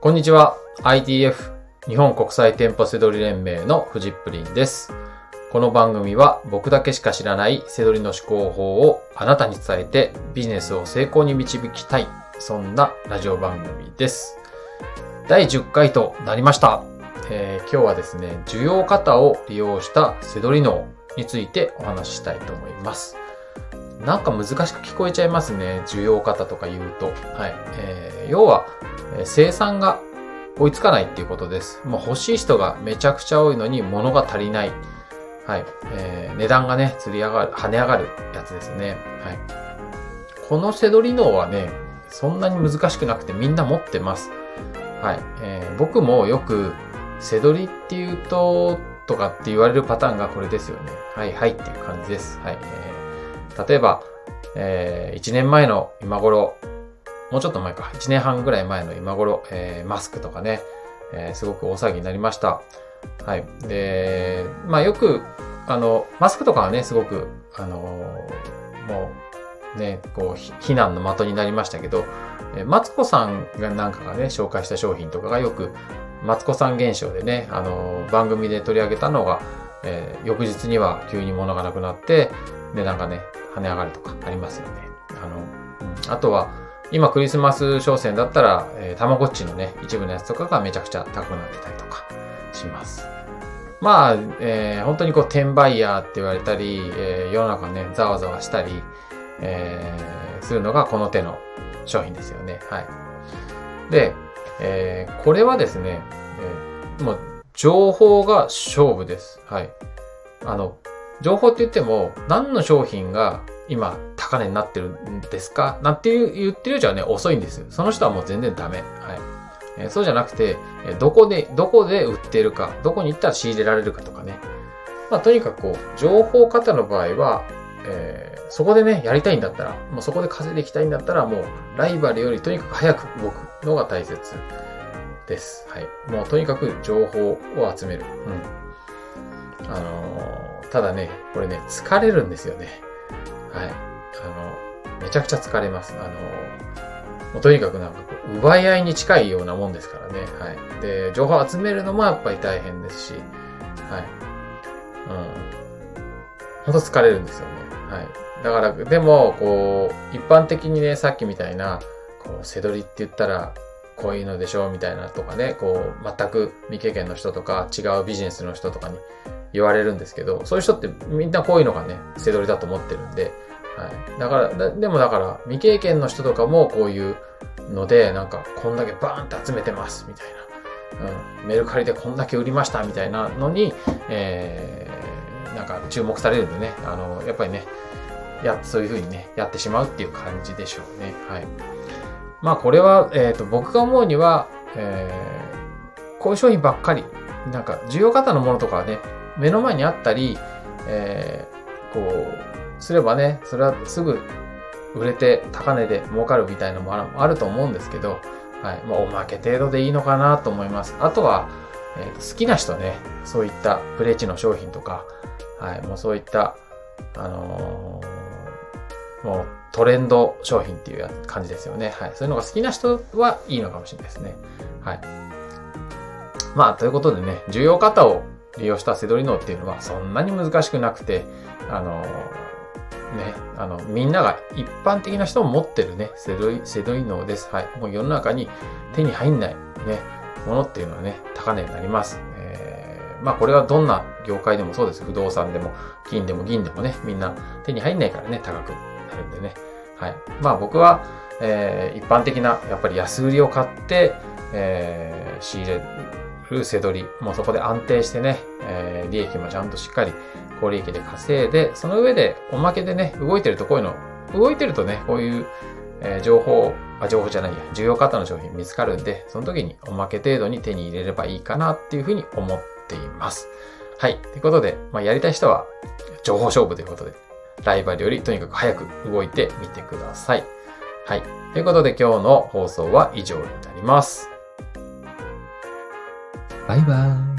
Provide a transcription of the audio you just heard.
こんにちは。ITF 日本国際店舗セドリ連盟のフジップリンです。この番組は僕だけしか知らないセドリの思考法をあなたに伝えてビジネスを成功に導きたい。そんなラジオ番組です。第10回となりました。えー今日はですね、需要型を利用したセドリ脳についてお話ししたいと思います。なんか難しく聞こえちゃいますね。需要型とか言うと。はい。えー要は、生産が追いつかないっていうことです。もう欲しい人がめちゃくちゃ多いのに物が足りない。はい。えー値段がね、釣り上がる、跳ね上がるやつですね。はい。このセドリ脳はね、そんなに難しくなくてみんな持ってます。はい。えー僕もよく、セドリっていうと、とかって言われるパターンがこれですよね。はいはいっていう感じです。はい。えー例えば、え1年前の今頃、もうちょっと前か、1年半ぐらい前の今頃、えーマスクとかね、えーすごく大騒ぎになりました。はい。で、まあよく、あの、マスクとかはね、すごく、あのもう、ね、こう、ひ非難の的になりましたけど、えーマツコさんがなんかがね、紹介した商品とかがよく、マツコさん現象でね、あの番組で取り上げたのが、えー翌日には急に物がなくなって、値段がね、跳ね上がるとかありますよね。あの、あとは、今クリスマス商戦だったら、えー、たまごっちのね、一部のやつとかがめちゃくちゃ高くなってたりとかします。まあ、えー本当にこう、転売ヤーって言われたり、えー世の中ね、ざわざわしたり、えーするのがこの手の商品ですよね。はい。で、えーこれはですね、えーもう、情報が勝負です。はい。あの、情報って言っても、何の商品が今高値になってるんですか？なんて言ってるうちはね、遅いんですよ。その人はもう全然ダメ。はい。えーそうじゃなくて、えどこで、どこで売ってるか、どこに行ったら仕入れられるかとかね。まあ、とにかくこう、情報型の場合は、えーそこでね、やりたいんだったら、もうそこで稼いでいきたいんだったら、もう、ライバルよりとにかく早く動くのが大切です。はい。もうとにかく情報を集める。うん。あのーただね、これね、疲れるんですよね。はい。あの、めちゃくちゃ疲れます。あのもうとにかくなんかこう、奪い合いに近いようなもんですからね。はい。で、情報集めるのもやっぱり大変ですし、はい。うん。ほんと疲れるんですよね。はい。だから、でも、こう、一般的にね、さっきみたいな、こう、せどりって言ったら、こういうのでしょうみたいなとかね、こう、全く未経験の人とか、違うビジネスの人とかに言われるんですけど、そういう人ってみんなこういうのがね、せどりだと思ってるんで、はい。だから、でもだから、未経験の人とかもこういうので、なんか、こんだけバーンって集めてます、みたいな。うん。メルカリでこんだけ売りました、みたいなのに、えー、なんか注目されるんでね、あの、やっぱりね、や、そういう風にね、やってしまうっていう感じでしょうね。はい。まあ、これは、えっ、と、僕が思うには、えー、こういう商品ばっかり、なんか、需要型のものとかはね、目の前にあったり、えー、こう、すればね、それはすぐ売れて高値で儲かるみたいなのもあると思うんですけど、はい。まあ、おまけ程度でいいのかなと思います。あとは、えーと好きな人ね、そういったプレッチの商品とか、はい。もうそういった、あのーもうトレンド商品っていう感じですよね。はい。そういうのが好きな人はいいのかもしれないですね。はい。まあ、ということでね、重要型を利用したセドリ脳っていうのはそんなに難しくなくて、あのね、あの、みんなが一般的な人も持ってるね、セドリ、セドリ脳です。はい。もう世の中に手に入んないね、ものっていうのはね、高値になります。えーまあこれはどんな業界でもそうです。不動産でも、金でも銀でもね、みんな手に入んないからね、高くなるんでね。はい。まあ僕は、えー一般的な、やっぱり安売りを買って、えー仕入れるセドリ、もうそこで安定してね、えー利益もちゃんとしっかり高利益で稼いで、その上でおまけでね、動いてるとこういうの、動いてるとね、こういう、えー情報、あ、情報じゃないや、重要型の商品見つかるんで、その時におまけ程度に手に入れればいいかなっていうふうに思っています。はい。ということで、まあ、やりたい人は、情報勝負ということで、ライバルよりとにかく早く動いてみてください。はい。ということで今日の放送は以上になります。バイバイ。